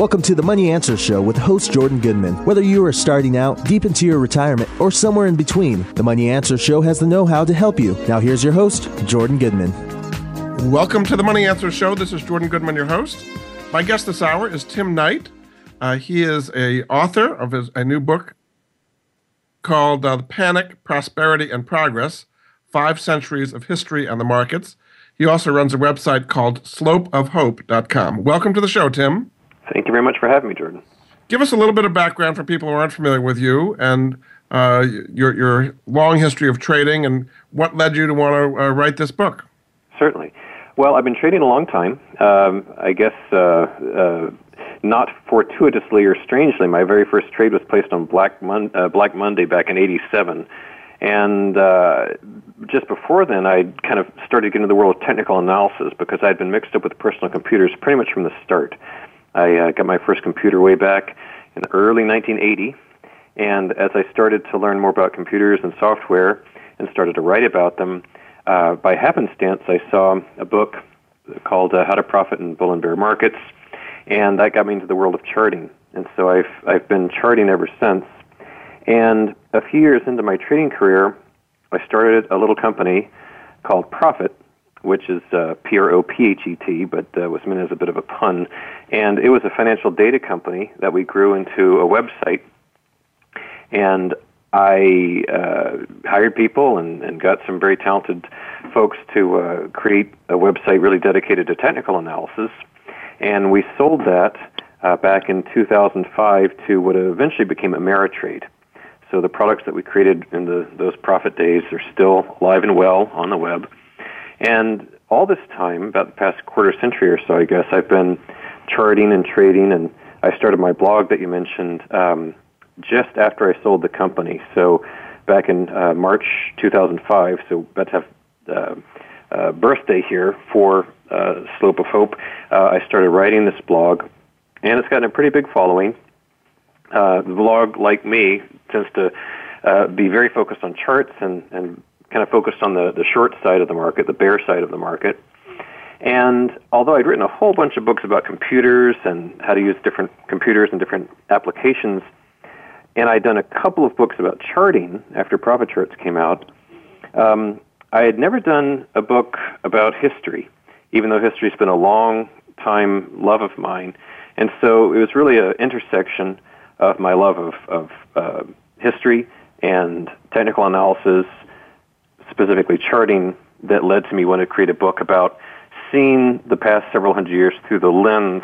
Welcome to the Money Answer Show with host Jordan Goodman. Whether you are starting out, deep into your retirement, or somewhere in between, the Money Answer Show has the know how to help you. Now, here's your host, Jordan Goodman. Welcome to the Money Answer Show. This is Jordan Goodman, your host. My guest this hour is Tim Knight. Uh, he is a author of his, a new book called uh, Panic, Prosperity, and Progress Five Centuries of History and the Markets. He also runs a website called slopeofhope.com. Welcome to the show, Tim. Thank you very much for having me, Jordan. Give us a little bit of background for people who aren't familiar with you and uh, your, your long history of trading and what led you to want to uh, write this book. Certainly. Well, I've been trading a long time. Um, I guess uh, uh not fortuitously or strangely, my very first trade was placed on Black, Mon- uh, Black Monday back in '87. And uh, just before then, I kind of started getting into the world of technical analysis because I'd been mixed up with personal computers pretty much from the start. I uh, got my first computer way back in early 1980, and as I started to learn more about computers and software and started to write about them, uh, by happenstance, I saw a book called uh, How to Profit in Bull and Bear Markets, and that got me into the world of charting. And so I've I've been charting ever since. And a few years into my trading career, I started a little company called Prophet, which is uh, P R O P H E T, but uh, was meant as a bit of a pun. And it was a financial data company that we grew into a website. And I uh, hired people and, and got some very talented folks to uh, create a website really dedicated to technical analysis. And we sold that uh, back in 2005 to what eventually became Ameritrade. So the products that we created in the, those Prophet days are still alive and well on the web. And all this time, about the past quarter century or so, I guess, I've been charting and trading, and I started my blog that you mentioned um, just after I sold the company. So back in uh, March 2005, so about to have uh, uh, birthday here for uh, Slope of Hope, uh, I started writing this blog, and it's gotten a pretty big following. Uh, the blog, like me, tends to uh, be very focused on charts and, and kind of focused on the, the short side of the market, the bear side of the market. And although I'd written a whole bunch of books about computers and how to use different computers and different applications, and I'd done a couple of books about charting after Prophet Charts came out, um, I had never done a book about history, even though history's been a long time love of mine. And so it was really an intersection of my love of, of uh, history and technical analysis specifically charting, that led to me wanting to create a book about seeing the past several hundred years through the lens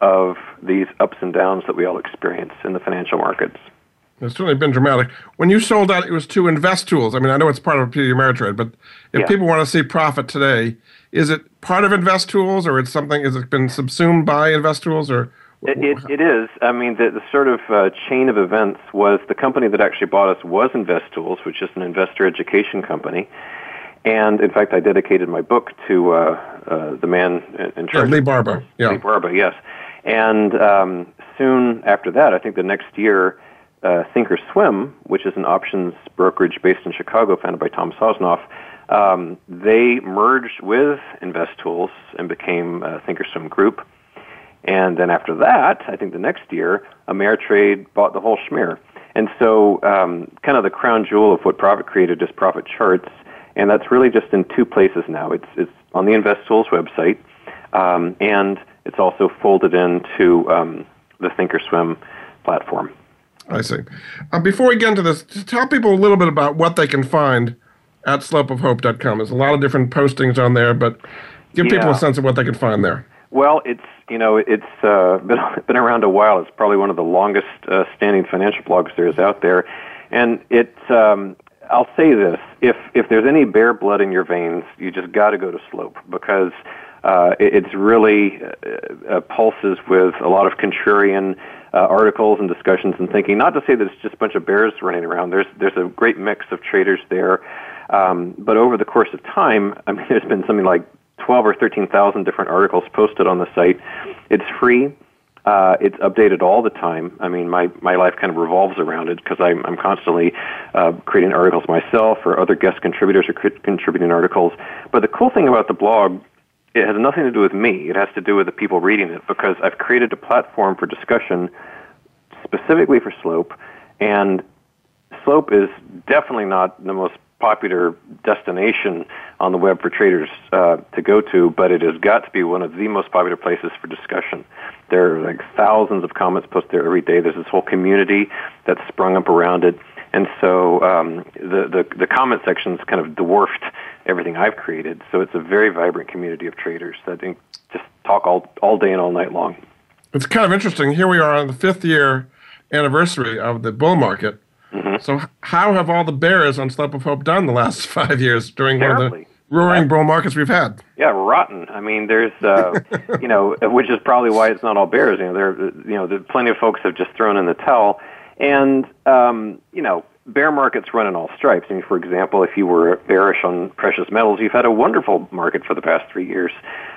of these ups and downs that we all experience in the financial markets. It's certainly been dramatic. When you sold out, it was to Investools. I mean, I know it's part of TD Ameritrade, but if yeah. people want to see Prophet today, is it part of Investools, or it's something? Is it been subsumed by Investools, or it, it, it is. I mean, the, the sort of uh, chain of events was the company that actually bought us was Investools, which is an investor education company. And in fact, I dedicated my book to uh, uh, the man in charge. Yeah, Lee Barba. Yeah. Lee Barba, yes. And um, soon after that, I think the next year, uh, Thinkorswim, which is an options brokerage based in Chicago, founded by Tom Sosnoff, um, they merged with Investools and became uh, Thinkorswim Group. And then after that, I think the next year, Ameritrade bought the whole schmear. And so, um, kind of the crown jewel of what Prophet created is Prophet Charts, and that's really just in two places now. It's it's on the Investools website, um, and it's also folded into um, the Thinkorswim platform. I see. Uh, before we get into this, just tell people a little bit about what they can find at slopeofhope.com. There's a lot of different postings on there, but give yeah. people a sense of what they can find there. Well, it's you know it's uh, been been around a while. It's probably one of the longest uh, standing financial blogs there is out there, and it. Um, I'll say this: if if there's any bear blood in your veins, you just got to go to Slope because uh, it, it's really uh, uh, pulses with a lot of contrarian uh, articles and discussions and thinking. Not to say that it's just a bunch of bears running around. There's there's a great mix of traders there. Um, but over the course of time, I mean, there's been something like 12 or 13,000 different articles posted on the site. It's free. Uh, it's updated all the time. I mean, my, my life kind of revolves around it because I'm, I'm constantly uh, creating articles myself or other guest contributors are contributing articles. But the cool thing about the blog it has nothing to do with me. It has to do with the people reading it because I've created a platform for discussion specifically for Slope, and Slope is definitely not the most popular destination on the web for traders uh, to go to, but it has got to be one of the most popular places for discussion. There are like thousands of comments posted there every day. There's this whole community that's sprung up around it. And so um, the, the, the comment sections kind of dwarfed everything I've created. So it's a very vibrant community of traders that just talk all, all day and all night long. It's kind of interesting. Here we are on the fifth year anniversary of the bull market. Mm-hmm. So how have all the bears on Slope of Hope done the last five years during Terribly. one of the roaring bull markets we've had? Yeah, rotten. I mean, there's, uh, you know, which is probably why it's not all bears. You know, there, you know, there, plenty of folks have just thrown in the towel, and um, you know, bear markets run in all stripes. I mean, for example, if you were bearish on precious metals, you've had a wonderful market for the past three years.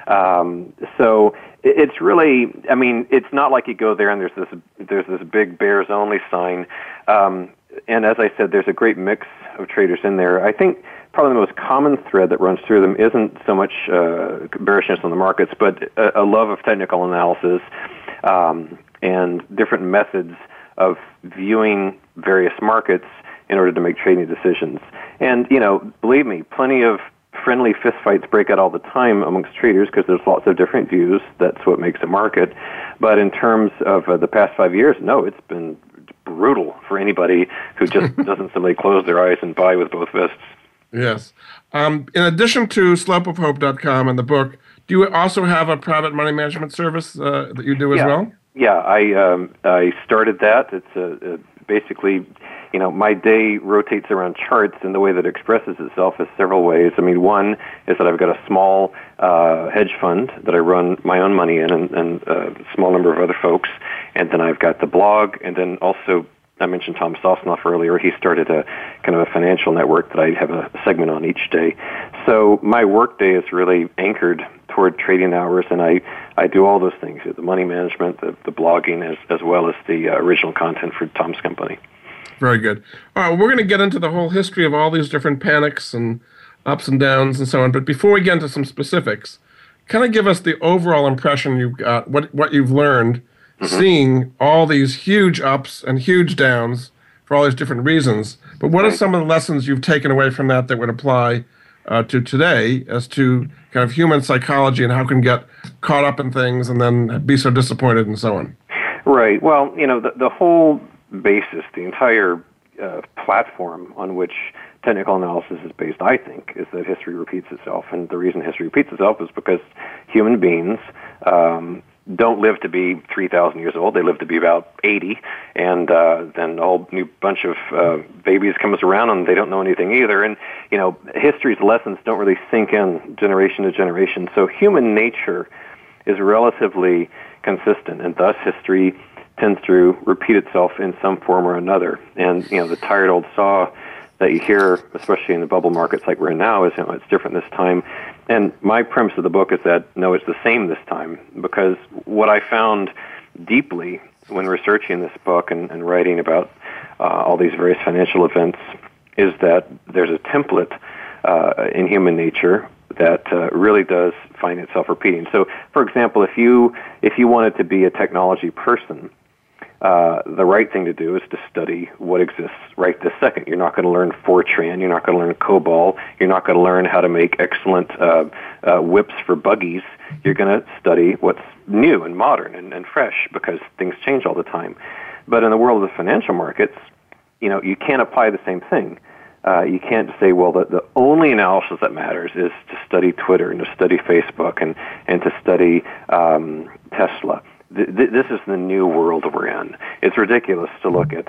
Um, so it's really, I mean, it's not like you go there and there's this there's this big bears only sign. Um, and as I said, there's a great mix of traders in there. I think probably the most common thread that runs through them isn't so much uh, bearishness on the markets, but a, a love of technical analysis um, and different methods of viewing various markets in order to make trading decisions. And you know, believe me, plenty of friendly fistfights break out all the time amongst traders because there's lots of different views. That's what makes a market. But in terms of uh, the past five years, no, it's been brutal for anybody who just doesn't simply close their eyes and buy with both fists. Yes. Um, in addition to slopeofhope.com and the book, do you also have a private money management service uh, that you do as yeah. well? Yeah, I um, I started that. It's a, a basically, you know, my day rotates around charts, and the way that it expresses itself is several ways. I mean, one is that I've got a small uh, hedge fund that I run my own money in, and, and a small number of other folks, and then I've got the blog, and then also I mentioned Tom Sosnoff earlier. He started a kind of a financial network that I have a segment on each day. So my work day is really anchored toward trading hours, and I, I do all those things, the money management, the, the blogging, as, as well as the uh, original content for Tom's company. Very good. All right, well, we're going to get into the whole history of all these different panics and ups and downs and so on. But before we get into some specifics, kind of give us the overall impression you've got, what, what you've learned mm-hmm. seeing all these huge ups and huge downs for all these different reasons. But what are some of the lessons you've taken away from that that would apply uh, to today as to kind of human psychology and how can get caught up in things and then be so disappointed and so on. Right. Well, you know, the, the whole basis, the entire uh, platform on which technical analysis is based, I think, is that history repeats itself. And the reason history repeats itself is because human beings um, don't live to be 3,000 years old. They live to be about 80. And uh, then a whole new bunch of uh, babies comes around and they don't know anything either. And, you know, history's lessons don't really sink in generation to generation. So human nature is relatively consistent. And thus history tends to repeat itself in some form or another. And, you know, the tired old saw that you hear, especially in the bubble markets like we're in now, is you know, it's different this time. And my premise of the book is that no, it's the same this time because what I found deeply when researching this book and, and writing about uh, all these various financial events is that there's a template uh, in human nature that uh, really does find itself repeating. So, for example, if you if you wanted to be a technology person, uh, the right thing to do is to study what exists right this second. You're not going to learn Fortran. You're not going to learn COBOL. You're not going to learn how to make excellent uh, uh, whips for buggies. You're going to study what's new and modern and, and fresh because things change all the time. But in the world of the financial markets, you know, you can't apply the same thing. Uh, you can't say, well, the, the only analysis that matters is to study Twitter and to study Facebook and, and to study um, Tesla th- this is the new world we're in. It's ridiculous to look at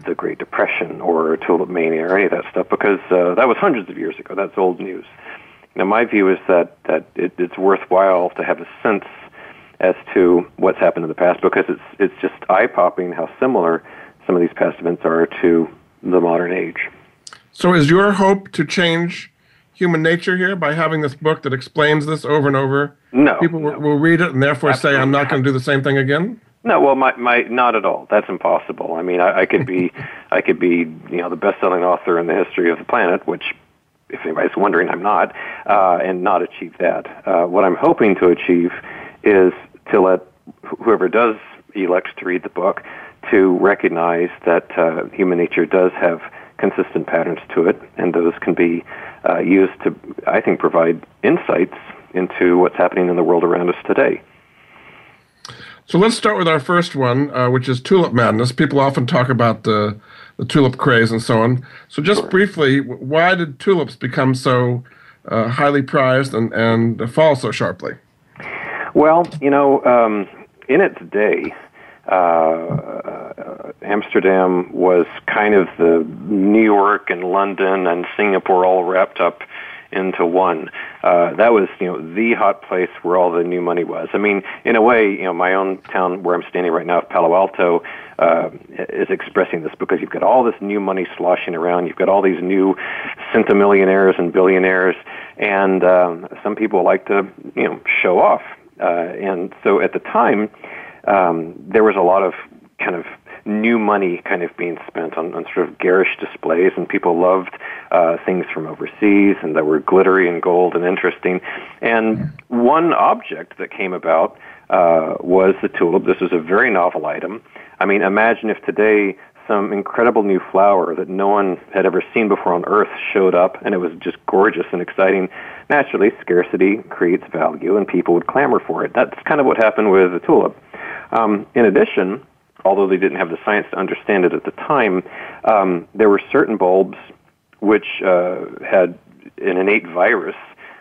the Great Depression or tulip mania or any of that stuff because uh, that was hundreds of years ago. That's old news. Now, my view is that that it, it's worthwhile to have a sense as to what's happened in the past because it's it's just eye popping how similar some of these past events are to the modern age. So, is your hope to change human nature here by having this book that explains this over and over? No. People no. will read it and therefore Absolutely. say, I'm not going to do the same thing again? No, well, my, my, not at all. That's impossible. I mean, I, I could be, I could be, you know, the best-selling author in the history of the planet, which if anybody's wondering, I'm not, uh, and not achieve that. Uh, what I'm hoping to achieve is to let whoever does elect to read the book to recognize that uh, human nature does have consistent patterns to it, and those can be uh, used to, I think, provide insights into what's happening in the world around us today. So let's start with our first one, uh, which is tulip madness. People often talk about the, the tulip craze and so on. So just briefly, why did tulips become so uh, highly prized and, and fall so sharply? Well, you know, um, in its day, uh, Amsterdam was kind of the New York and London and Singapore all wrapped up into one. Uh, that was, you know, the hot place where all the new money was. I mean, in a way, you know, my own town where I'm standing right now, Palo Alto, uh, is expressing this because you've got all this new money sloshing around. You've got all these new centimillionaires and billionaires, and um, some people like to, you know, show off. Uh, and so at the time, um, there was a lot of kind of new money kind of being spent on, on sort of garish displays, and people loved uh, things from overseas and that were glittery and gold and interesting. And one object that came about uh, was the tulip. This was a very novel item. I mean, imagine if today some incredible new flower that no one had ever seen before on Earth showed up, and it was just gorgeous and exciting. Naturally, scarcity creates value, and people would clamor for it. That's kind of what happened with the tulip. Um, in addition, although they didn't have the science to understand it at the time, um, there were certain bulbs which uh, had an innate virus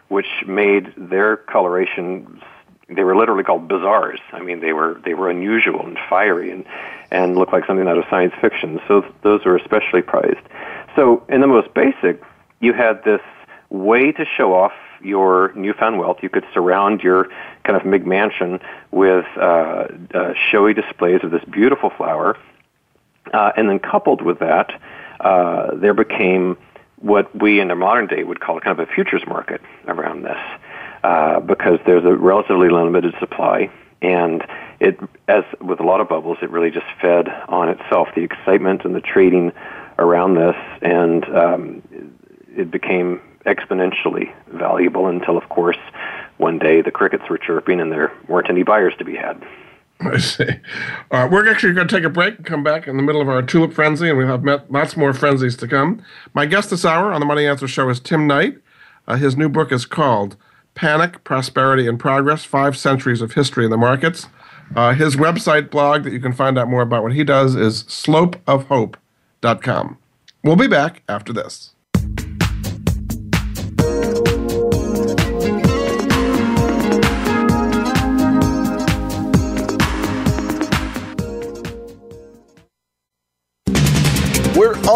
which made their coloration they were literally called bizarres. I mean, they were they were unusual and fiery and and looked like something out of science fiction. So those were especially prized. So in the most basic, you had this way to show off your newfound wealth. You could surround your kind of McMansion with uh, uh, showy displays of this beautiful flower, uh, and then coupled with that, uh, there became what we in the modern day would call kind of a futures market around this, uh, because there's a relatively limited supply, and it, as with a lot of bubbles, it really just fed on itself. The excitement and the trading around this, and um, it became exponentially valuable until, of course, one day the crickets were chirping and there weren't any buyers to be had. I see. Uh, we're actually going to take a break and come back in the middle of our tulip frenzy, and we'll have lots more frenzies to come. My guest this hour on the Money Answer Show is Tim Knight. Uh, his new book is called Panic, Prosperity, and Progress Five Centuries of History in the Markets. Uh, his website blog that you can find out more about what he does is slopeofhope.com. We'll be back after this.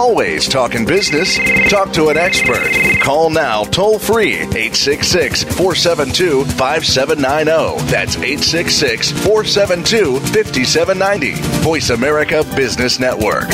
Always talking business. Talk to an expert. Call now toll free 866 472 5790. That's 866 472 5790. Voice America Business Network.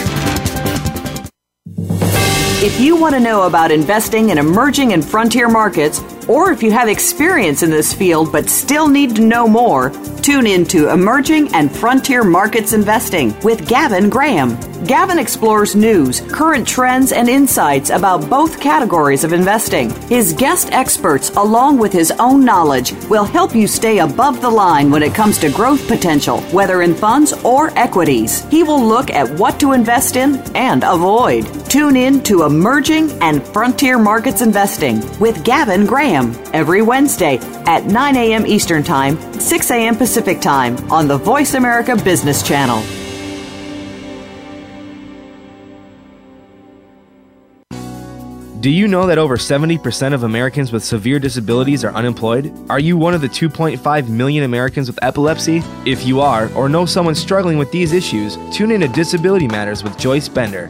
If you want to know about investing in emerging and frontier markets, or if you have experience in this field but still need to know more, tune in to Emerging and Frontier Markets Investing with Gavin Graham. Gavin explores news, current trends, and insights about both categories of investing. His guest experts, along with his own knowledge, will help you stay above the line when it comes to growth potential, whether in funds or equities. He will look at what to invest in and avoid. Tune in to Emerging and Frontier Markets Investing with Gavin Graham every Wednesday at 9 a.m. Eastern Time, 6 a.m. Pacific Time on the Voice America Business Channel. Do you know that over 70% of Americans with severe disabilities are unemployed? Are you one of the 2.5 million Americans with epilepsy? If you are, or know someone struggling with these issues, tune in to Disability Matters with Joyce Bender.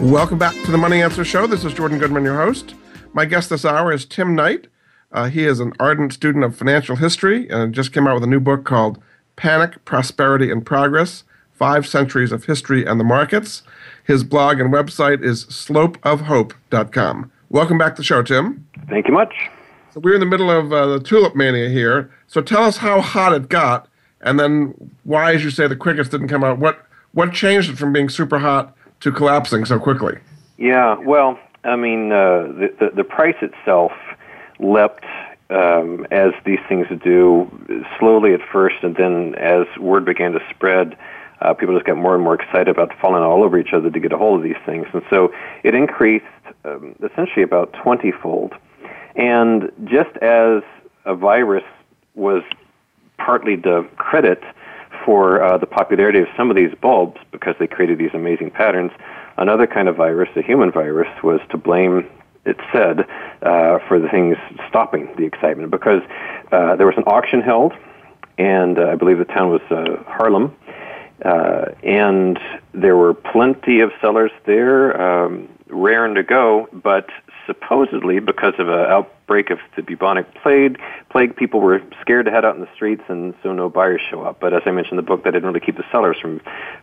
Welcome back to the Money Answer Show. This is Jordan Goodman, your host. My guest this hour is Tim Knight. Uh, he is an ardent student of financial history and just came out with a new book called Panic, Prosperity, and Progress Five Centuries of History and the Markets. His blog and website is slopeofhope.com. Welcome back to the show, Tim. Thank you much. So we're in the middle of uh, the tulip mania here. So tell us how hot it got, and then why, as you say, the crickets didn't come out. What what changed it from being super hot to collapsing so quickly? Yeah, well, I mean, uh, the, the the price itself leapt um, as these things do, slowly at first, and then as word began to spread uh, people just got more and more excited about falling all over each other to get a hold of these things. And so it increased um, essentially about 20 fold. And just as a virus was partly the credit for uh, the popularity of some of these bulbs because they created these amazing patterns, another kind of virus, the human virus, was to blame it said, uh, for the things stopping the excitement because uh, there was an auction held, and uh, I believe the town was uh, Haarlem, uh, and there were plenty of sellers there, um, and to go, but supposedly because of an outbreak of the bubonic plague, plague people were scared to head out in the streets, and so no buyers show up. But as I mentioned in the book, that didn't really keep the sellers from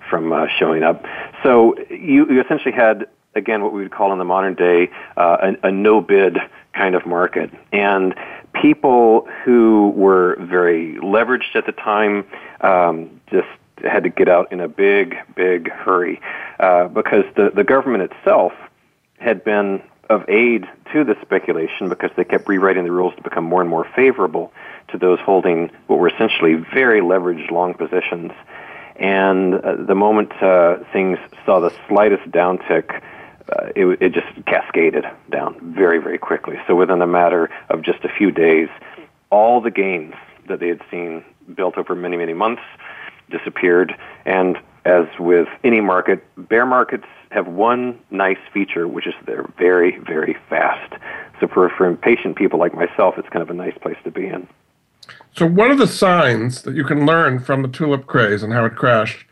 from uh, showing up. So you, you essentially had again what we would call in the modern day uh, a, a no bid kind of market, and people who were very leveraged at the time um, just had to get out in a big, big hurry uh, because the, the government itself had been of aid to the speculation because they kept rewriting the rules to become more and more favorable to those holding what were essentially very leveraged long positions. And uh, the moment uh, things saw the slightest downtick, uh, it, it just cascaded down very, very quickly. So within a matter of just a few days, all the gains that they had seen built over many, many months disappeared. And as with any market, bear markets have one nice feature, which is they're very, very fast. So for, for impatient people like myself, it's kind of a nice place to be in. So, what are the signs that you can learn from the tulip craze and how it crashed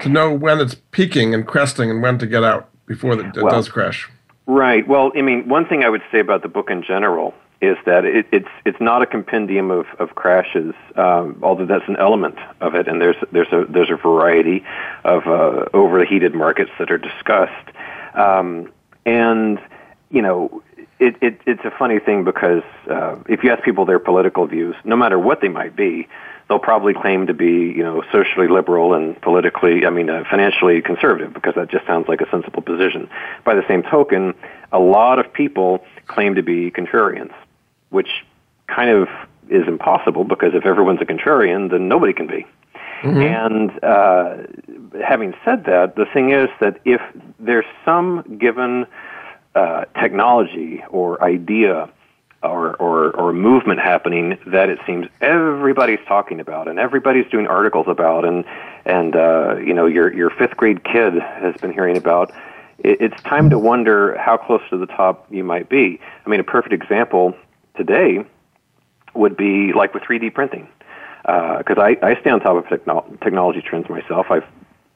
to know when it's peaking and cresting and when to get out before it, it well, does crash? Right. Well, I mean, one thing I would say about the book in general is that it, it's it's not a compendium of, of crashes, um, although that's an element of it, and there's there's a there's a variety of uh, overheated markets that are discussed, um, and you know. It, it, it's a funny thing because uh, if you ask people their political views, no matter what they might be, they'll probably claim to be, you know, socially liberal and politically, I mean, uh, financially conservative because that just sounds like a sensible position. By the same token, a lot of people claim to be contrarians which kind of is impossible because if everyone's a contrarian, then nobody can be. Mm-hmm. And uh, having said that, the thing is that if there's some given uh, technology or idea or, or, or movement happening that it seems everybody's talking about and everybody's doing articles about and and uh, you know your your fifth grade kid has been hearing about it, it's time to wonder how close to the top you might be. I mean, a perfect example today would be like with 3D printing. Because uh, I, I stay on top of techno- technology trends myself. I've,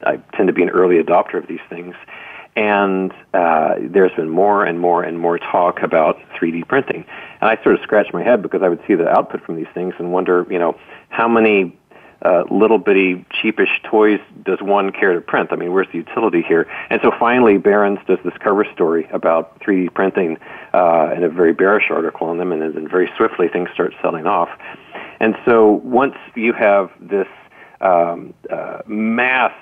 I tend to be an early adopter of these things. And uh, there's been more and more and more talk about 3D printing. And I sort of scratch my head because I would see the output from these things and wonder, you know, how many uh, little bitty cheapish toys does one care to print? I mean, where's the utility here? And so finally, Barron's does this cover story about 3D printing uh, in a very bearish article on them, and then very swiftly things start selling off. And so once you have this um, uh, mass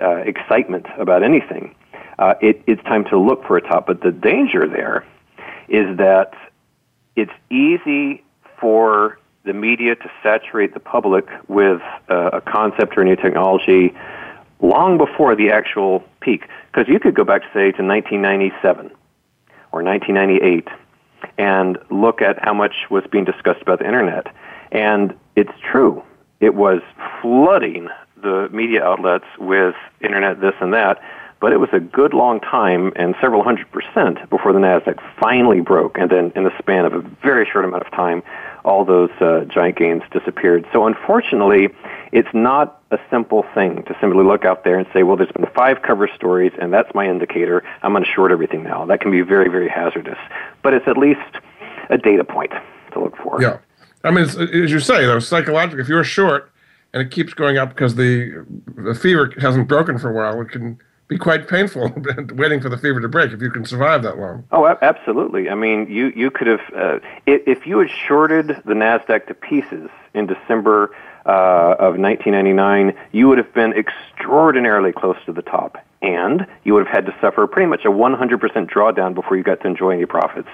uh, excitement about anything, uh, it, it's time to look for a top. But the danger there is that it's easy for the media to saturate the public with uh, a concept or a new technology long before the actual peak. Because you could go back, say, to 1997 or 1998 and look at how much was being discussed about the internet. And it's true. It was flooding the media outlets with internet this and that, but it was a good long time and several hundred percent before the Nasdaq finally broke, and then in the span of a very short amount of time, all those uh, giant gains disappeared. So unfortunately, it's not a simple thing to simply look out there and say, well, there's been five cover stories, and that's my indicator. I'm going to short everything now. That can be very, very hazardous, but it's at least a data point to look for. Yeah. I mean, as you say, though, psychologically, if you're short and it keeps going up because the the fever hasn't broken for a while, it can be quite painful waiting for the fever to break if you can survive that long. Oh, absolutely. I mean, you you could have uh, if you had shorted the Nasdaq to pieces in December uh, of 1999, you would have been extraordinarily close to the top, and you would have had to suffer pretty much a 100% drawdown before you got to enjoy any profits.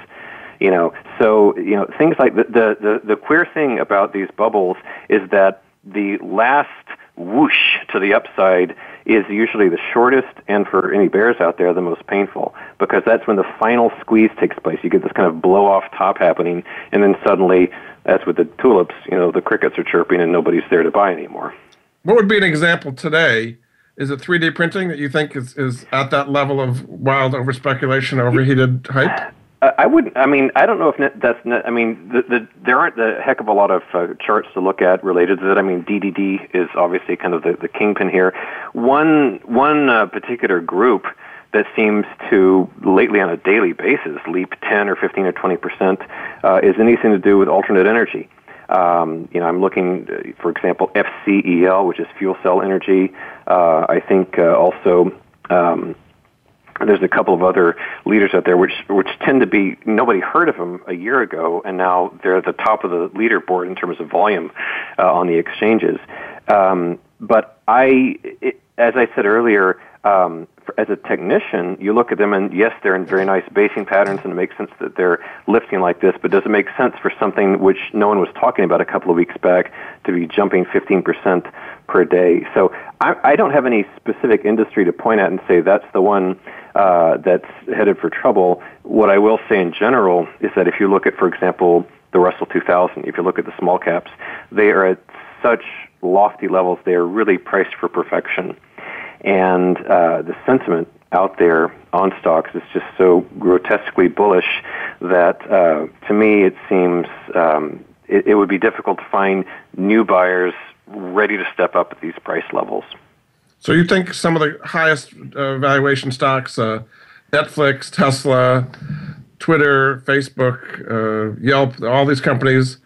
You know, so you know things like the the the, the queer thing about these bubbles is that the last whoosh to the upside is usually the shortest and for any bears out there the most painful because that's when the final squeeze takes place. You get this kind of blow off top happening and then suddenly as with the tulips you know the crickets are chirping and nobody's there to buy anymore. What would be an example today? Is it 3d printing that you think is, is at that level of wild over speculation overheated hype I wouldn't. I mean, I don't know if that's. I mean, the, the, there aren't a heck of a lot of uh, charts to look at related to that. I mean, DDD is obviously kind of the, the kingpin here. One one uh, particular group that seems to lately on a daily basis leap 10 or 15 or 20 percent uh, is anything to do with alternate energy. Um, you know, I'm looking, uh, for example, FCEL, which is fuel cell energy. Uh, I think uh, also. Um, there's a couple of other leaders out there which which tend to be nobody heard of them a year ago and now they're at the top of the leaderboard in terms of volume uh, on the exchanges um, but I it, as I said earlier um, as a technician, you look at them and yes, they're in very nice basing patterns, and it makes sense that they're lifting like this. But does it make sense for something which no one was talking about a couple of weeks back to be jumping 15% per day? So I, I don't have any specific industry to point at and say that's the one uh, that's headed for trouble. What I will say in general is that if you look at, for example, the Russell 2000, if you look at the small caps, they are at such lofty levels. They are really priced for perfection. And uh, the sentiment out there on stocks is just so grotesquely bullish that uh, to me it seems um, it, it would be difficult to find new buyers ready to step up at these price levels. So you think some of the highest uh, valuation stocks, uh, Netflix, Tesla, Twitter, Facebook, uh, Yelp, all these companies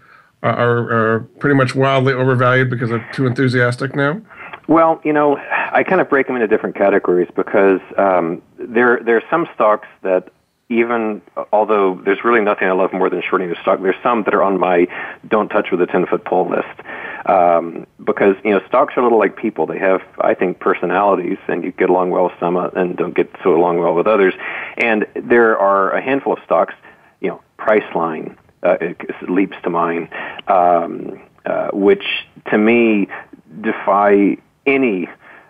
are, are, pretty much wildly overvalued because they're too enthusiastic now? Well, you know, I kind of break them into different categories because um, there there are some stocks that even although there's really nothing I love more than shorting a stock, there's some that are on my don't touch with a 10 foot pole list. Um, because, you know, stocks are a little like people. They have, I think, personalities, and you get along well with some uh, and don't get so along well with others. And there are a handful of stocks, you know, Priceline uh, it leaps to mind, um, uh, which to me defy any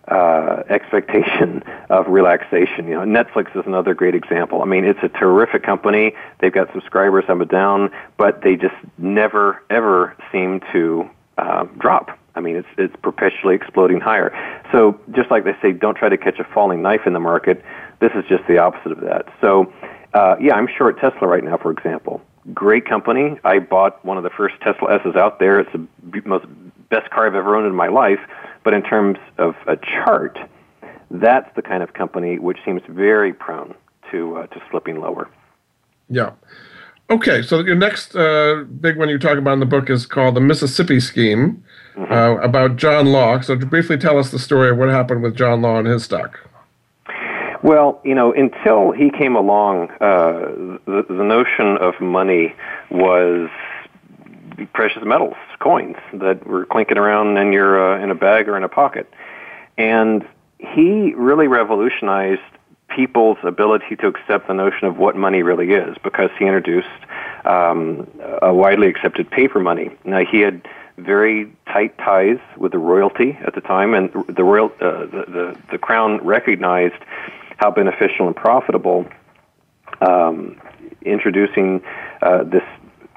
uh, expectation of relaxation. You know, Netflix is another great example. I mean, it's a terrific company. They've got subscribers up and down, but they just never ever seem to uh, drop. I mean, it's it's perpetually exploding higher. So just like they say, don't try to catch a falling knife in the market. This is just the opposite of that. So, uh, yeah, I'm short Tesla right now, for example. Great company. I bought one of the first Tesla S's out there. It's the most best car I've ever owned in my life. But in terms of a chart, that's the kind of company which seems very prone to uh, to slipping lower. Yeah. Okay, so your next uh, big one you talk about in the book is called the Mississippi Scheme, mm-hmm. uh, about John Law. So, briefly tell us the story of what happened with John Law and his stock. Well, you know, until he came along, uh, the, the notion of money was precious metals, coins that were clinking around in your uh, in a bag or in a pocket, and he really revolutionized people's ability to accept the notion of what money really is because he introduced um, a widely accepted paper money. Now, he had very tight ties with the royalty at the time, and the royal uh, the, the the crown recognized how beneficial and profitable um, introducing uh, this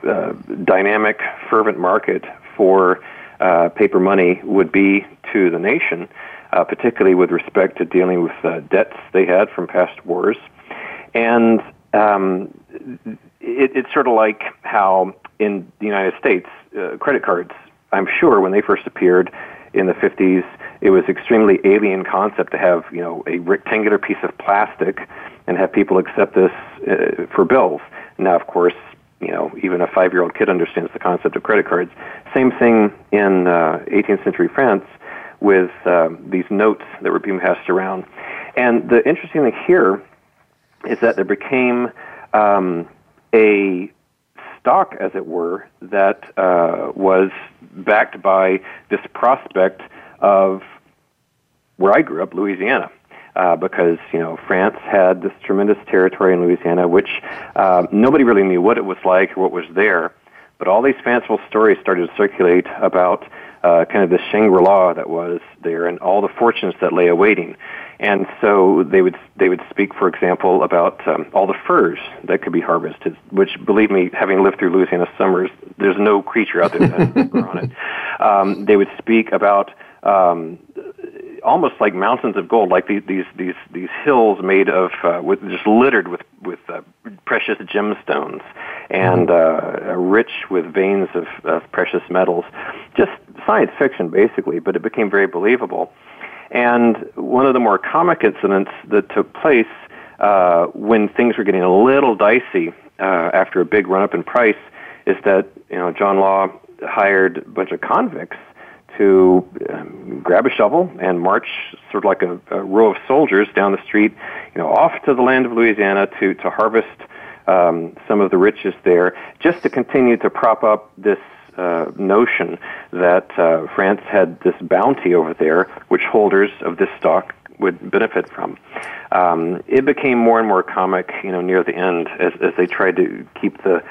uh, dynamic, fervent market for uh, paper money would be to the nation, uh, particularly with respect to dealing with uh, debts they had from past wars. And um, it, it's sort of like how in the United States, uh, credit cards, I'm sure when they first appeared in the 50s, it was extremely alien concept to have, you know, a rectangular piece of plastic and have people accept this uh, for bills. Now, of course, you know, even a five-year-old kid understands the concept of credit cards. Same thing in uh, 18th century France with um, these notes that were being passed around. And the interesting thing here is that there became um, a stock, as it were, that uh, was backed by this prospect of where I grew up, Louisiana. Uh, because you know France had this tremendous territory in Louisiana, which uh, nobody really knew what it was like or what was there. But all these fanciful stories started to circulate about uh, kind of the Shangri-La that was there and all the fortunes that lay awaiting. And so they would they would speak, for example, about um, all the furs that could be harvested. Which, believe me, having lived through Louisiana summers, there's no creature out there that on it. Um, they would speak about um, almost like mountains of gold, like these these these, these hills made of uh, with just littered with with uh, precious gemstones and uh, rich with veins of, of precious metals. Just science fiction, basically, but it became very believable. And one of the more comic incidents that took place uh, when things were getting a little dicey uh, after a big run up in price is that you know John Law hired a bunch of convicts to um, grab a shovel and march sort of like a, a row of soldiers down the street, you know, off to the land of Louisiana to to harvest um, some of the riches there, just to continue to prop up this uh, notion that uh, France had this bounty over there, which holders of this stock would benefit from. Um, it became more and more comic, you know, near the end as, as they tried to keep the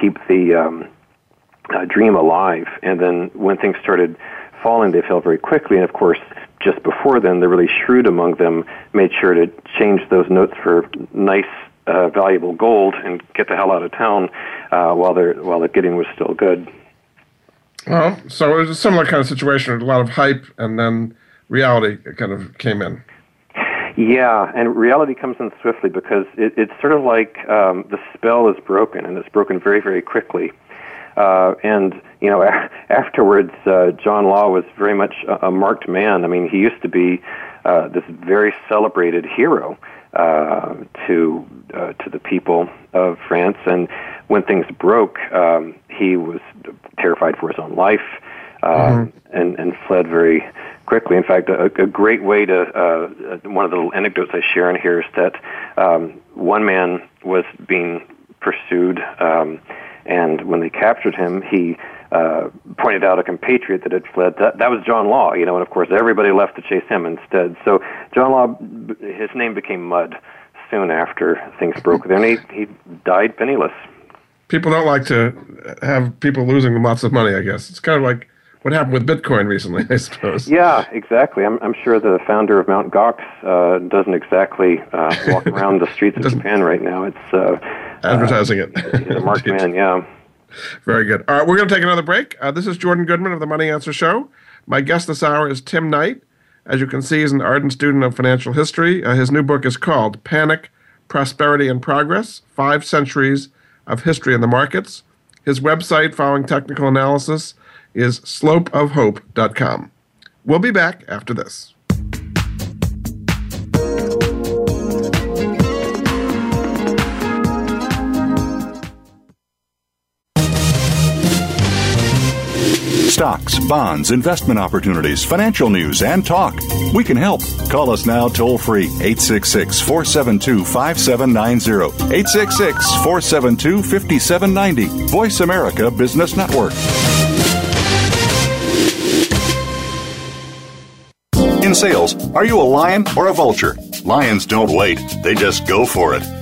keep the um, uh, dream alive. And then when things started falling, they fell very quickly. And of course, just before then, the really shrewd among them made sure to change those notes for nice uh, valuable gold and get the hell out of town uh, while they're while the getting was still good. Well, so it was a similar kind of situation. A lot of hype, and then reality kind of came in. Yeah, and reality comes in swiftly because it, it's sort of like um, the spell is broken, and it's broken very, very quickly. Uh, and you know, a- afterwards, uh, John Law was very much a, a marked man. I mean, he used to be uh, this very celebrated hero uh, to uh, to the people of France. And when things broke, um, he was terrified for his own life um, mm-hmm. and and fled very quickly. In fact, a, a great way to uh, one of the little anecdotes I share in here is that um, one man was being pursued, um, and when they captured him, he uh, pointed out a compatriot that had fled. That, that was John Law, you know, and of course everybody left to chase him instead. So John Law, his name became Mud soon after things broke. then he he died penniless. People don't like to have people losing lots of money. I guess it's kind of like what happened with Bitcoin recently, I suppose. Yeah, exactly. I'm, I'm sure the founder of Mount Gox uh, doesn't exactly uh, walk around the streets of Japan right now. It's uh, advertising it. He's a yeah. Very good. All right, we're going to take another break. Uh, this is Jordan Goodman of the Money Answer Show. My guest this hour is Tim Knight. As you can see, he's an ardent student of financial history. Uh, his new book is called Panic, Prosperity, and Progress Five Centuries of History in the Markets. His website, following technical analysis, is slopeofhope.com. We'll be back after this. Stocks, bonds, investment opportunities, financial news, and talk. We can help. Call us now toll free 866 472 5790. 866 472 5790. Voice America Business Network. In sales, are you a lion or a vulture? Lions don't wait, they just go for it.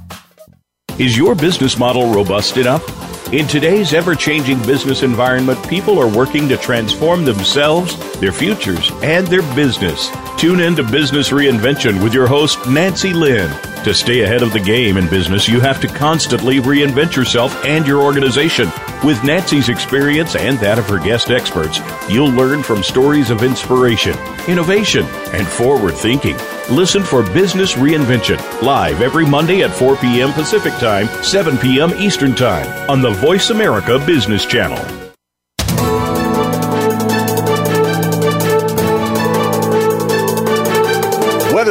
Is your business model robust enough? In today's ever changing business environment, people are working to transform themselves, their futures, and their business. Tune in to Business Reinvention with your host, Nancy Lynn. To stay ahead of the game in business, you have to constantly reinvent yourself and your organization. With Nancy's experience and that of her guest experts, you'll learn from stories of inspiration, innovation, and forward thinking. Listen for Business Reinvention live every Monday at 4 p.m. Pacific Time, 7 p.m. Eastern Time on the Voice America Business Channel.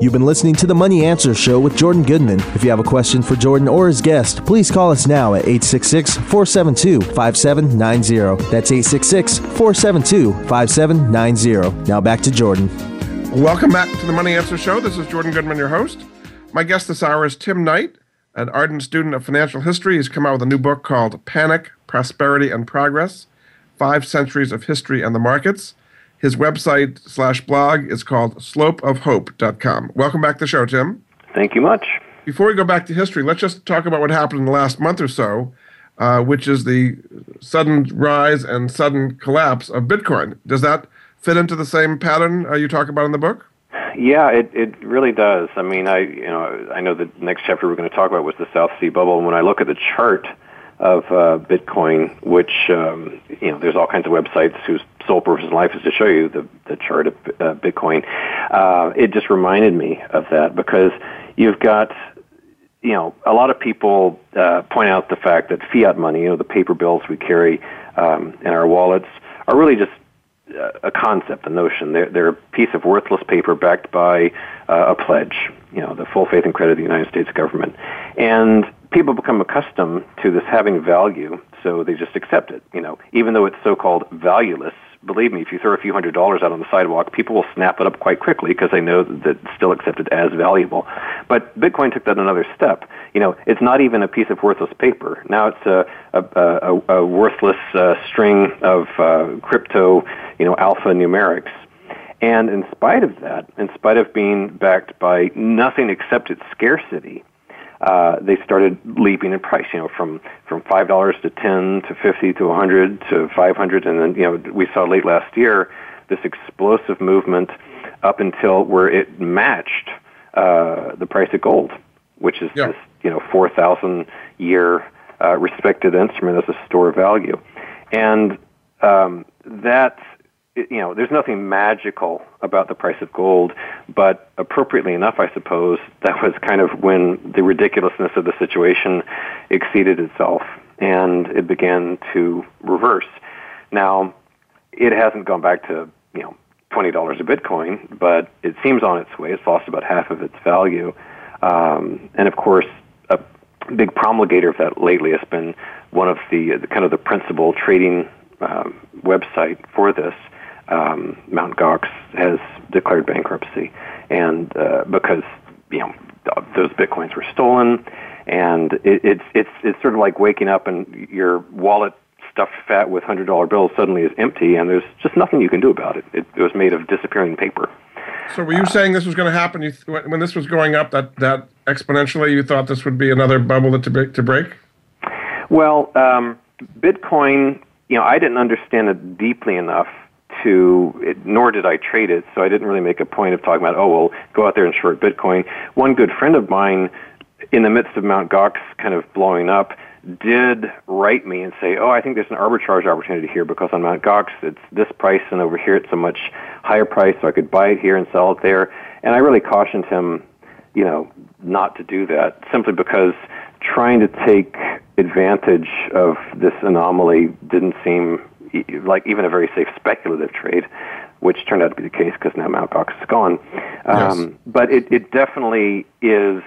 You've been listening to the Money Answer Show with Jordan Goodman. If you have a question for Jordan or his guest, please call us now at 866 472 5790. That's 866 472 5790. Now back to Jordan. Welcome back to the Money Answer Show. This is Jordan Goodman, your host. My guest this hour is Tim Knight, an ardent student of financial history. He's come out with a new book called Panic, Prosperity, and Progress Five Centuries of History and the Markets. His website slash blog is called slopeofhope.com. Welcome back to the show, Tim. Thank you much. Before we go back to history, let's just talk about what happened in the last month or so, uh, which is the sudden rise and sudden collapse of Bitcoin. Does that fit into the same pattern uh, you talk about in the book? Yeah, it, it really does. I mean, I you know I know the next chapter we're going to talk about was the South Sea bubble, and when I look at the chart of uh, Bitcoin, which um, you know, there's all kinds of websites whose sole purpose in life is to show you the, the chart of uh, Bitcoin. Uh, it just reminded me of that because you've got, you know, a lot of people uh, point out the fact that fiat money, you know, the paper bills we carry um, in our wallets, are really just uh, a concept, a notion. They're, they're a piece of worthless paper backed by uh, a pledge, you know, the full faith and credit of the United States government. And people become accustomed to this having value, so they just accept it. You know, even though it's so-called valueless. Believe me, if you throw a few hundred dollars out on the sidewalk, people will snap it up quite quickly because they know that it's still accepted as valuable. But Bitcoin took that another step. You know, it's not even a piece of worthless paper. Now it's a a, a, a worthless uh, string of uh, crypto, you know, alpha numerics. And in spite of that, in spite of being backed by nothing except its scarcity, uh, they started leaping in price. You know, from from five dollars to ten to fifty to a hundred to five hundred, and then you know we saw late last year this explosive movement up until where it matched uh, the price of gold, which is Yeah. this you know four thousand year uh, respected instrument as a store of value, and um, that you know, there's nothing magical about the price of gold, but appropriately enough, I suppose, that was kind of when the ridiculousness of the situation exceeded itself and it began to reverse. Now, it hasn't gone back to, you know, $20 a Bitcoin, but it seems on its way. It's lost about half of its value. Um, and of course, a big promulgator of that lately has been one of the, the kind of the principal trading um, website for this um, Mount Gox has declared bankruptcy, and uh, because you know those bitcoins were stolen, and it, it's it's it's sort of like waking up and your wallet stuffed fat with hundred dollar bills suddenly is empty, and there's just nothing you can do about it. It, it was made of disappearing paper. So were you saying this was going to happen? You th- when when this was going up that, that exponentially, you thought this would be another bubble to break? To break? Well, um, Bitcoin, you know, I didn't understand it deeply enough to, it, nor did I trade it, so I didn't really make a point of talking about, oh, well, go out there and short Bitcoin. One good friend of mine, in the midst of Mount Gox kind of blowing up, did write me and say, "Oh, I think there's an arbitrage opportunity here because on Mount Gox it's this price, and over here it's a much higher price, so I could buy it here and sell it there." And I really cautioned him, you know, not to do that simply because trying to take advantage of this anomaly didn't seem like even a very safe speculative trade, which turned out to be the case because now Mt. Gox is gone. Um, yes. But it, it definitely is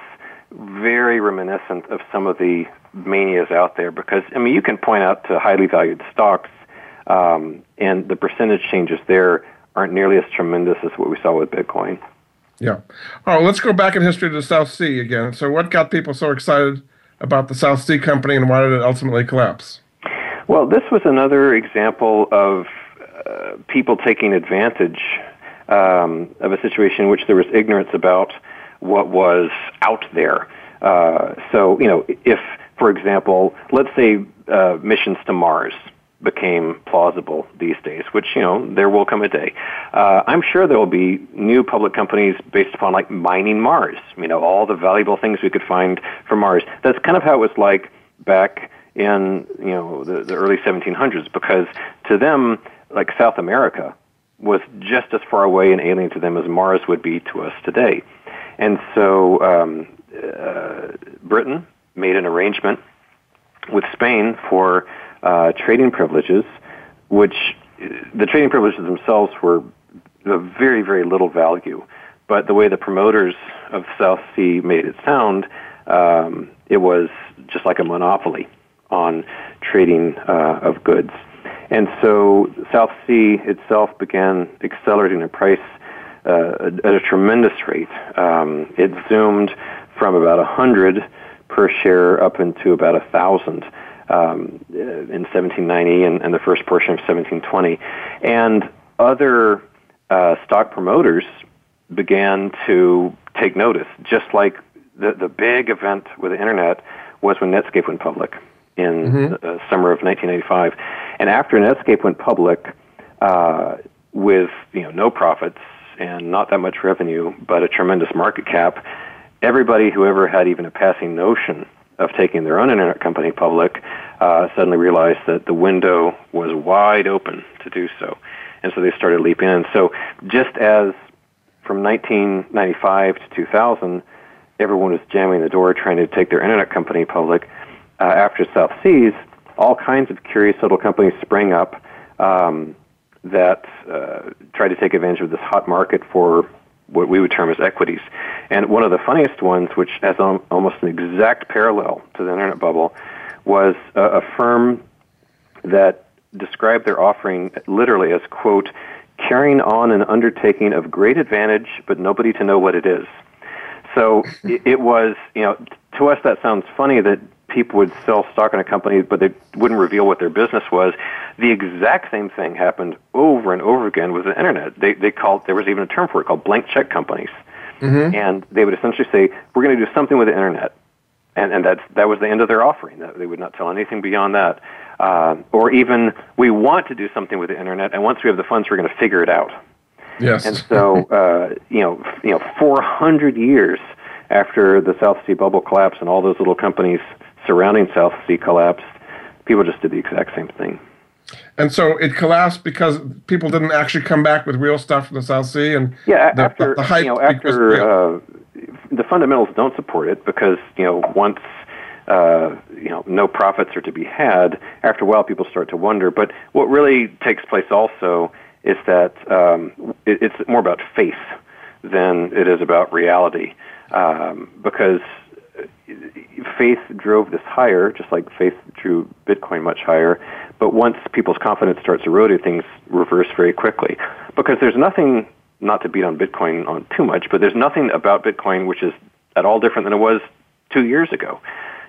very reminiscent of some of the manias out there because, I mean, you can point out to highly valued stocks um, and the percentage changes there aren't nearly as tremendous as what we saw with Bitcoin. Yeah. All right, let's go back in history to the South Sea again. So, what got people so excited about the South Sea Company and why did it ultimately collapse? Well, this was another example of uh, people taking advantage um, of a situation in which there was ignorance about what was out there. Uh, so, you know, if, for example, let's say uh, missions to Mars became plausible these days, which, you know, there will come a day. Uh, I'm sure there will be new public companies based upon like mining Mars, you know, all the valuable things we could find from Mars. That's kind of how it was like back in, you know, the, the early 1700s because to them, like South America was just as far away and alien to them as Mars would be to us today. And so um, uh, Britain made an arrangement with Spain for uh, trading privileges, which uh, the trading privileges themselves were of very, very little value. But the way the promoters of South Sea made it sound, um, it was just like a monopoly on trading uh, of goods. And so South Sea itself began accelerating in price uh, at a tremendous rate. Um, it zoomed from about 100 per share up into about 1,000 um, in 1790 and, and, the first portion of 1720. And other uh, stock promoters began to take notice, just like the, the big event with the internet was when Netscape went public in mm-hmm. the uh, summer of 1985. And after Netscape went public, uh, with you know no profits and not that much revenue, but a tremendous market cap, everybody who ever had even a passing notion of taking their own internet company public uh, suddenly realized that the window was wide open to do so. And so they started leaping in. So just as from 1995 to 2000, everyone was jamming the door trying to take their internet company public, uh, after South Seas, all kinds of curious little companies sprang up um, that uh, tried to take advantage of this hot market for what we would term as equities. And one of the funniest ones, which has almost an exact parallel to the internet bubble, was a, a firm that described their offering literally as, quote, carrying on an undertaking of great advantage, but nobody to know what it is. So it, it was, you know, to us that sounds funny that people would sell stock in a company, but they wouldn't reveal what their business was. The exact same thing happened over and over again with the internet. They they called there was even a term for it called blank check companies, mm-hmm. and they would essentially say we're going to do something with the internet, and and that's that was the end of their offering. They would not tell anything beyond that, uh, or even we want to do something with the internet, and once we have the funds, we're going to figure it out. Yes. And so uh, you know you know 400 years after the South Sea bubble collapse and all those little companies surrounding South Sea collapsed, people just did the exact same thing. And so it collapsed because people didn't actually come back with real stuff from the South Sea, and yeah, the, after the hype you know, after uh, the fundamentals don't support it because you know once uh, you know no profits are to be had, after a while people start to wonder. But what really takes place also is that um, it, it's more about faith than it is about reality, um, because faith drove this higher, just like faith drew Bitcoin much higher. But once people's confidence starts eroding, things reverse very quickly. Because there's nothing, not to beat on Bitcoin on too much, but there's nothing about Bitcoin which is at all different than it was two years ago.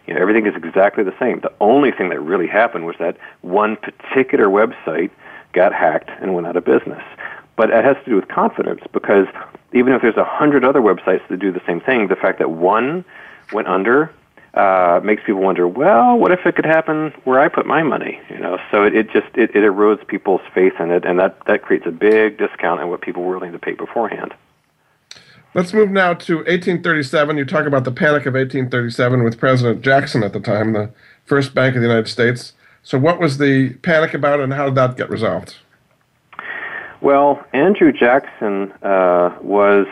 You know, everything is exactly the same. The only thing that really happened was that one particular website got hacked and went out of business. But it has to do with confidence because even if there's a hundred other websites that do the same thing, the fact that one went under uh, makes people wonder, well, what if it could happen where I put my money? You know, so it, it just it, it erodes people's faith in it, and that that creates a big discount in what people were willing to pay beforehand. Let's move now to 1837. You talk about the Panic of 1837 with President Jackson at the time, the first bank of the United States. So, what was the panic about, and how did that get resolved? Well, Andrew Jackson uh, was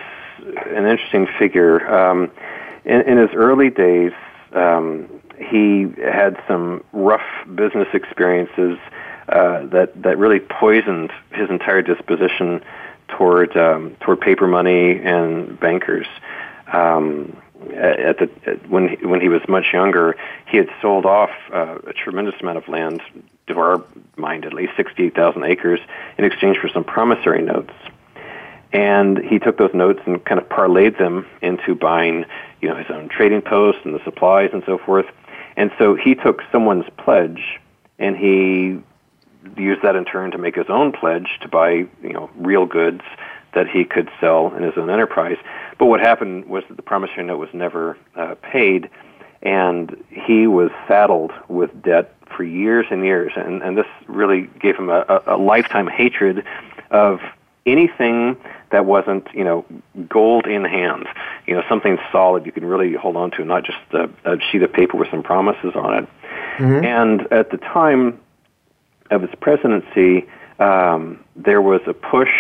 an interesting figure. Um, in, in, his early days, um, he had some rough business experiences uh, that that really poisoned his entire disposition toward um, toward paper money and bankers. Um, at the at, when he, when he was much younger, he had sold off uh, a tremendous amount of land, to our mind at least sixty eight thousand acres, in exchange for some promissory notes. And he took those notes and kind of parlayed them into buying, you know, his own trading posts and the supplies and so forth. And so he took someone's pledge and he used that in turn to make his own pledge to buy, you know, real goods that he could sell in his own enterprise. But what happened was that the promissory note was never uh, paid, and he was saddled with debt for years and years. And, and this really gave him a, a, a lifetime hatred of anything that wasn't, you know, gold in hand, you know, something solid you can really hold on to, not just a, a sheet of paper with some promises on it. Mm-hmm. And at the time, of its presidency, um, there was a push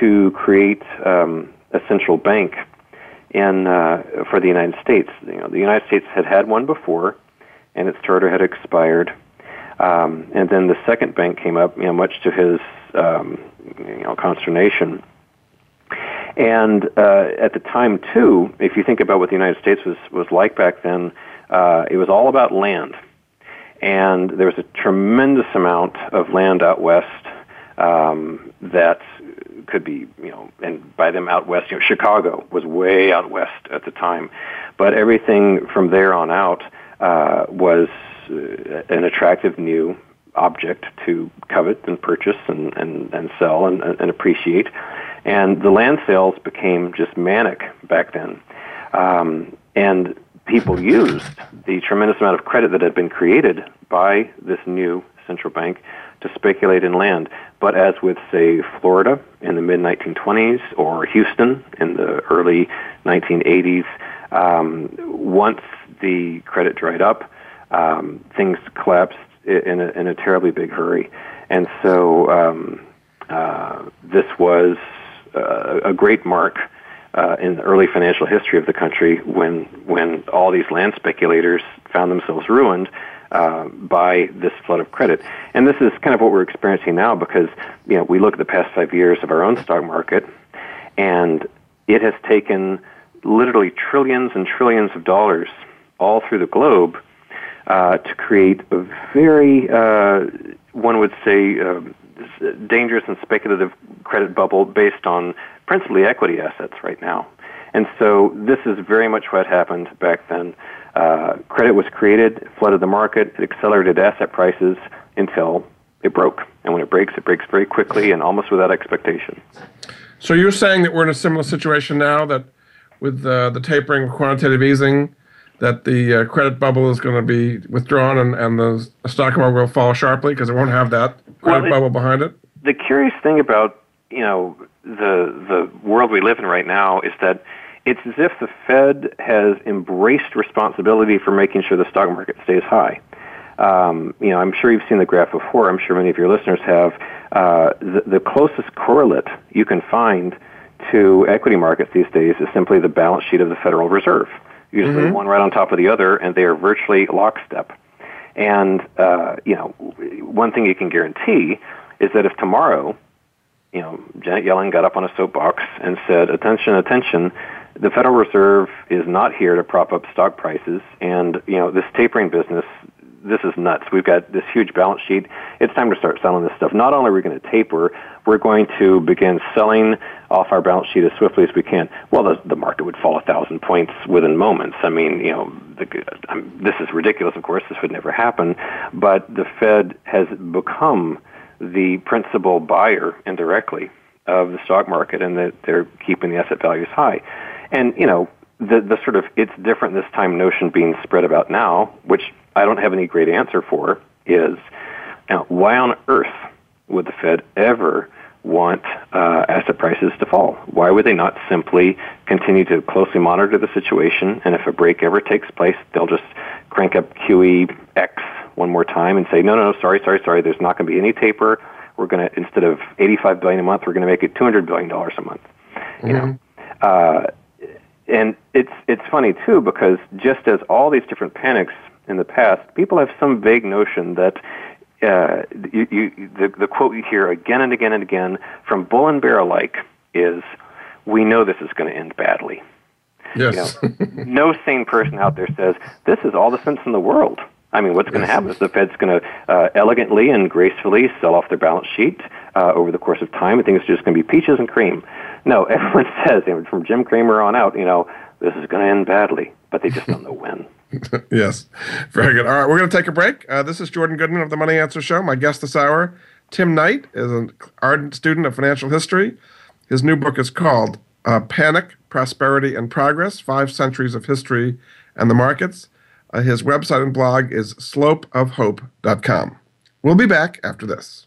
to create um, a central bank in uh, for the United States. You know, the United States had had one before, and its charter had expired. Um, and then the second bank came up, you know, much to his um, you know consternation. And uh, at the time, too, if you think about what the United States was was like back then, uh, it was all about land and there was a tremendous amount of land out west um, that could be, you know, and by them out west, you know, Chicago was way out west at the time, but everything from there on out uh, was uh, an attractive new object to covet and purchase and, and, and sell and, and appreciate. And the land sales became just manic back then. Um, and people used the tremendous amount of credit that had been created by this new central bank to speculate in land. But as with, say, Florida in the mid 1920s or Houston in the early 1980s, um, once the credit dried up, um, things collapsed in a, in a terribly big hurry. And so um, uh, this was a great mark uh, in the early financial history of the country when when all these land speculators found themselves ruined uh, by this flood of credit. And this is kind of what we're experiencing now because you know we look at the past five years of our own stock market, and it has taken literally trillions and trillions of dollars all through the globe uh, to create a very uh, one would say uh, dangerous and speculative credit bubble based on principally equity assets right now. And so this is very much what happened back then. Uh, credit was created, flooded the market, it accelerated asset prices until it broke. And when it breaks, it breaks very quickly and almost without expectation. So you're saying that we're in a similar situation now that with uh, the tapering of quantitative easing, that the uh, credit bubble is going to be withdrawn and, and the stock market will fall sharply because it won't have that well, it, behind it? The curious thing about you know the the world we live in right now is that it's as if the Fed has embraced responsibility for making sure the stock market stays high. Um, you know, I'm sure you've seen the graph before. I'm sure many of your listeners have. Uh, the, the closest correlate you can find to equity markets these days is simply the balance sheet of the Federal Reserve. Usually mm-hmm. one right on top of the other, and they are virtually lockstep. And uh, you know, one thing you can guarantee is that if tomorrow you know, Janet Yellen got up on a soapbox and said, attention, attention, the Federal Reserve is not here to prop up stock prices. And, you know, this tapering business, this is nuts. We've got this huge balance sheet. It's time to start selling this stuff. Not only are we going to taper, we're going to begin selling off our balance sheet as swiftly as we can. Well, the, the market would fall a thousand points within moments. I mean, you know, the, um, this is ridiculous. Of course, this would never happen. But the Fed has become the principal buyer indirectly of the stock market and that they're keeping the asset values high. And, you know, the, the sort of it's different this time notion being spread about now, which I don't have any great answer for, is you know, why on earth would the Fed ever want uh, asset prices to fall? Why would they not simply continue to closely monitor the situation, and if a break ever takes place, they'll just crank up QE X one more time and say, no, no, no, sorry, sorry, sorry, there's not going to be any taper. We're going to instead of 85 billion a month, we're going to make it 200 billion dollars a month. Mm-hmm. You know, uh, and it's it's funny too because just as all these different panics in the past, people have some vague notion that uh, you, you, the, the quote you hear again and again and again from Bull and Bear alike is, "We know this is going to end badly." Yes. You know, no sane person out there says this is all the sense in the world. I mean, what's going to happen is the Fed's going to uh, elegantly and gracefully sell off their balance sheet uh, over the course of time, and things are just going to be peaches and cream. No, everyone says, from Jim Cramer on out, you know, this is going to end badly, but they just don't know when. yes, very good. All right, we're going to take a break. Uh, this is Jordan Goodman of the Money Answer Show. My guest this hour, Tim Knight, is an ardent student of financial history. His new book is called uh, Panic, Prosperity, and Progress Five Centuries of History and the Markets. Uh, his website and blog is slopeofhope.com. We'll be back after this.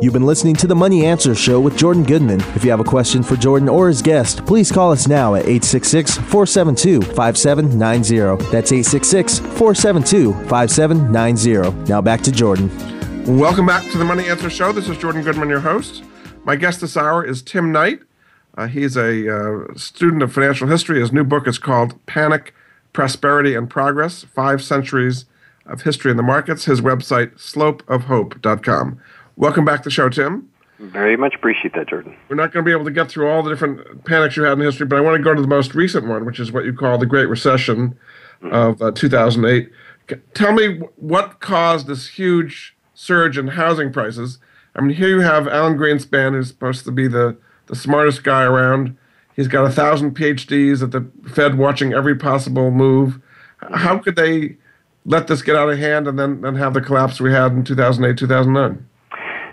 You've been listening to the Money Answer Show with Jordan Goodman. If you have a question for Jordan or his guest, please call us now at 866 472 5790. That's 866 472 5790. Now back to Jordan. Welcome back to the Money Answer Show. This is Jordan Goodman, your host. My guest this hour is Tim Knight. Uh, he's a uh, student of financial history. His new book is called Panic, Prosperity, and Progress Five Centuries of History in the Markets. His website, slopeofhope.com. Welcome back to the show, Tim. Very much appreciate that, Jordan. We're not going to be able to get through all the different panics you had in history, but I want to go to the most recent one, which is what you call the Great Recession mm-hmm. of uh, 2008. Tell me what caused this huge surge in housing prices. I mean, here you have Alan Greenspan, who's supposed to be the, the smartest guy around. He's got a thousand PhDs at the Fed watching every possible move. How could they let this get out of hand and then, then have the collapse we had in 2008, 2009?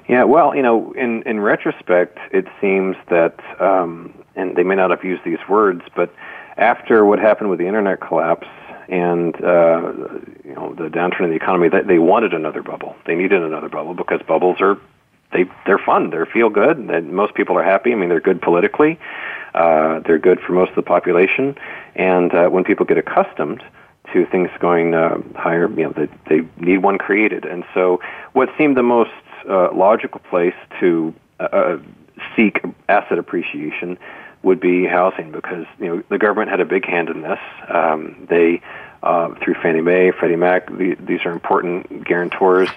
Yeah, well, you know, in in retrospect, it seems that, um, and they may not have used these words, but after what happened with the internet collapse and uh, you know the downturn in the economy, that they wanted another bubble. They needed another bubble because bubbles are they they're fun, they feel good, and most people are happy. I mean, they're good politically, uh, they're good for most of the population, and uh, when people get accustomed to things going uh, higher, you know, they, they need one created. And so, what seemed the most uh, logical place to uh, uh, seek asset appreciation would be housing because you know the government had a big hand in this. Um, they uh, through Fannie Mae, Freddie Mac, the, these are important guarantors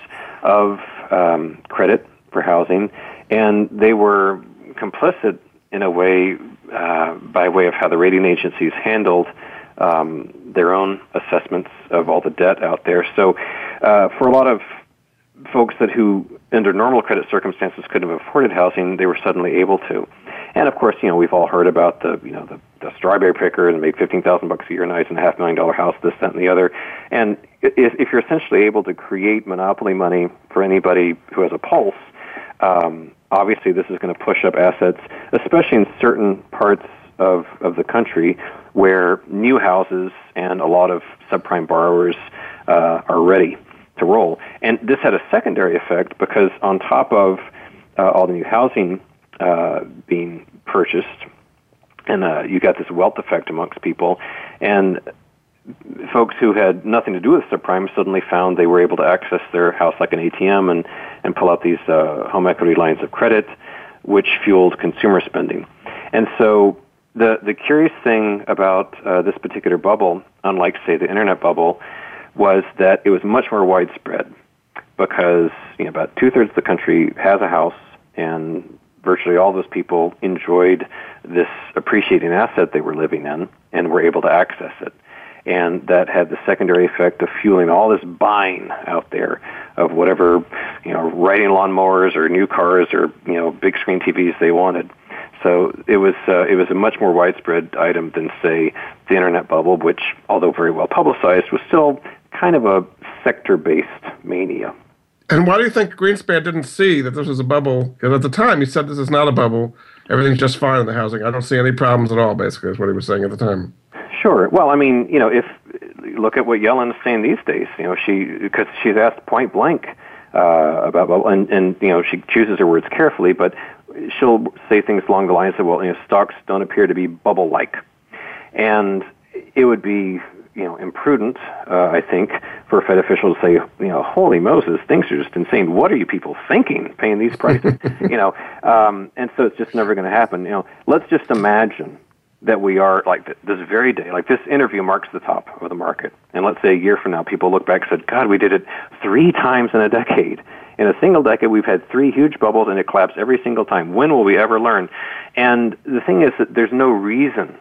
of um, credit for housing, and they were complicit in a way uh, by way of how the rating agencies handled um, their own assessments of all the debt out there. So, uh, for a lot of folks that who, under normal credit circumstances, couldn't have afforded housing, they were suddenly able to. And of course, you know, we've all heard about the, you know, the, the strawberry picker and made fifteen thousand bucks a year, nice and a half million dollar house, this, that, and the other. And if, if you're essentially able to create monopoly money for anybody who has a pulse, um, obviously this is going to push up assets, especially in certain parts of, of the country where new houses and a lot of subprime borrowers uh, are ready to roll. And this had a secondary effect because on top of uh, all the new housing uh, being purchased, and uh, you got this wealth effect amongst people, and folks who had nothing to do with subprime suddenly found they were able to access their house like an ATM and, and pull out these uh, home equity lines of credit, which fueled consumer spending. And so the, the curious thing about uh, this particular bubble, unlike, say, the internet bubble, was that it was much more widespread because you know, about two thirds of the country has a house, and virtually all those people enjoyed this appreciating asset they were living in and were able to access it and that had the secondary effect of fueling all this buying out there of whatever you know riding lawnmowers or new cars or you know big screen TVs they wanted. So it was uh, it was a much more widespread item than say the internet bubble, which although very well publicized, was still kind of a sector based mania. And why do you think Greenspan didn't see that this was a bubble? Because at the time he said this is not a bubble. Everything's just fine in the housing. I don't see any problems at all. Basically, is what he was saying at the time. Sure. Well, I mean, you know, if look at what Yellen's saying these days, you know, she because she's asked point blank uh, about well, and and you know, she chooses her words carefully, but she'll say things along the lines of, well, you know, stocks don't appear to be bubble-like, and it would be you know imprudent, uh, I think, for a Fed official to say, you know, holy Moses, things are just insane. What are you people thinking, paying these prices? you know, um, and so it's just never going to happen. You know, let's just imagine that we are like this very day, like this interview marks the top of the market. And let's say a year from now, people look back and said, God, we did it three times in a decade. In a single decade, we've had three huge bubbles and it collapsed every single time. When will we ever learn? And the thing is that there's no reason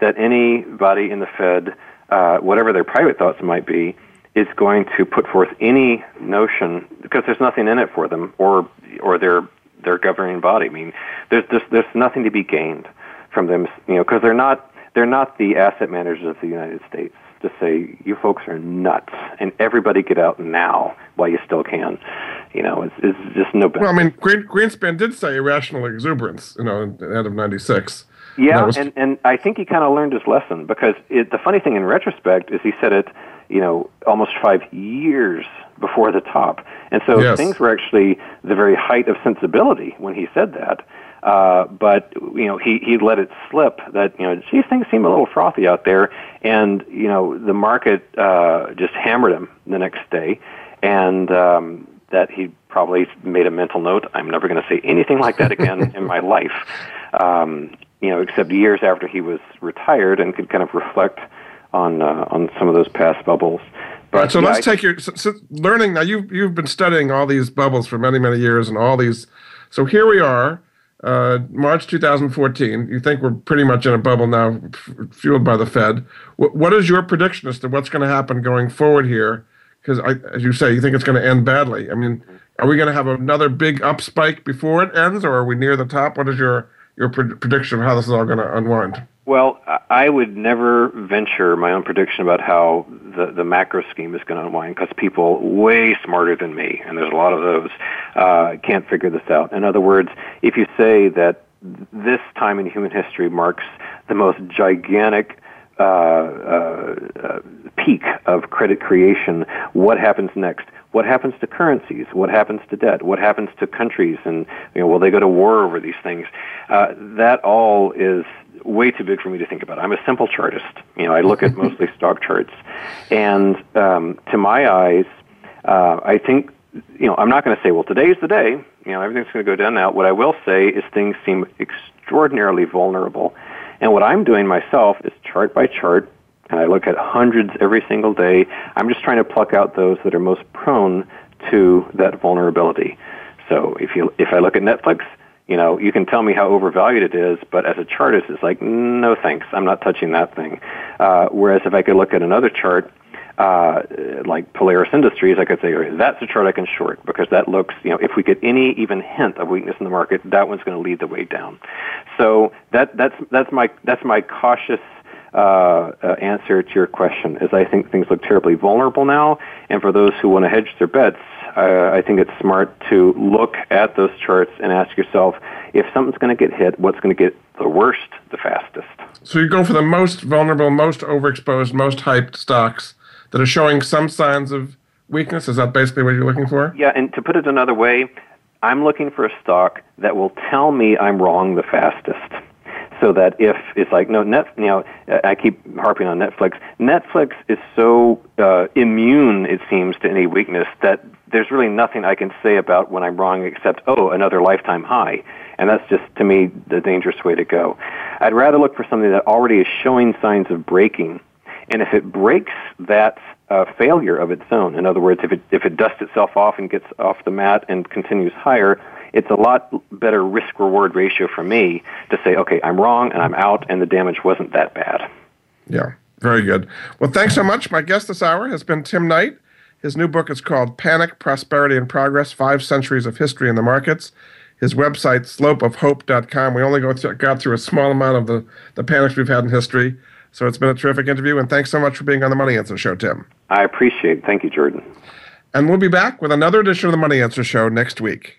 that anybody in the Fed, uh, whatever their private thoughts might be, is going to put forth any notion because there's nothing in it for them or or their their governing body. I mean, there's there's, there's nothing to be gained from them, you know, because they're not they're not the asset managers of the United States to say you folks are nuts and everybody get out now while you still can. You know, it's, it's just no. Benefit. Well, I mean, Green, Greenspan did say irrational exuberance, you know, at the end of '96. Yeah, and, was... and and I think he kind of learned his lesson because it, the funny thing in retrospect is he said it, you know, almost five years before the top, and so yes. things were actually the very height of sensibility when he said that. Uh, but you know, he he let it slip that you know, these things seem a little frothy out there, and you know, the market uh, just hammered him the next day, and um, that he probably made a mental note. I'm never going to say anything like that again in my life. Um, you know, except years after he was retired and could kind of reflect on uh, on some of those past bubbles. But, right, so yeah, let's I, take your so, so learning now. You've you've been studying all these bubbles for many many years and all these. So here we are uh, March 2014. You think we're pretty much in a bubble now, f- fueled by the Fed. W- what is your prediction as to what's going to happen going forward here? Because, as you say, you think it's going to end badly. I mean, are we going to have another big up spike before it ends, or are we near the top? What is your your prediction of how this is all going to unwind? Well, I would never venture my own prediction about how the, the macro scheme is going to unwind because people way smarter than me, and there's a lot of those, uh, can't figure this out. In other words, if you say that this time in human history marks the most gigantic uh, uh, uh, peak of credit creation, what happens next? What happens to currencies? What happens to debt? What happens to countries? And you know, will they go to war over these things? Uh, that all is way too big for me to think about. I'm a simple chartist. You know, I look at mostly stock charts, and um, to my eyes, uh, I think you know I'm not going to say, well, today's the day. You know, everything's going to go down now. What I will say is things seem extraordinarily vulnerable, and what I'm doing myself is chart by chart. And I look at hundreds every single day. I'm just trying to pluck out those that are most prone to that vulnerability. So if you if I look at Netflix, You know, you can tell me how overvalued it is, but as a chartist, it's like, no thanks, I'm not touching that thing. Uh, whereas if I could look at another chart, uh, like Polaris Industries, I could say, that's a chart I can short because that looks, you know, if we get any even hint of weakness in the market, that one's going to lead the way down. So that, that's, that's my, that's my cautious uh, uh, answer to your question is I think things look terribly vulnerable now, and for those who want to hedge their bets, uh, I think it's smart to look at those charts and ask yourself if something's going to get hit, what's going to get the worst the fastest. So you go for the most vulnerable, most overexposed, most hyped stocks that are showing some signs of weakness. Is that basically what you're looking for? Yeah, and to put it another way, I'm looking for a stock that will tell me I'm wrong the fastest so that if it's like no net you know i keep harping on netflix. Netflix is so uh, immune it seems to any weakness that there's really nothing i can say about when i'm wrong except oh another lifetime high. And that's just to me the dangerous way to go. I'd rather look for something that already is showing signs of breaking. And if it breaks that uh, failure of its own. In other words if it if it dusts itself off and gets off the mat and continues higher it's a lot better risk reward ratio for me to say, okay, I'm wrong and I'm out, and the damage wasn't that bad. Yeah, very good. Well, thanks so much. My guest this hour has been Tim Knight. His new book is called Panic, Prosperity, and Progress Five Centuries of History in the Markets. His website, slopeofhope.com. We only go through, got through a small amount of the, the panics we've had in history. So it's been a terrific interview, and thanks so much for being on the Money Answer Show, Tim. I appreciate it. Thank you, Jordan. And we'll be back with another edition of the Money Answer Show next week.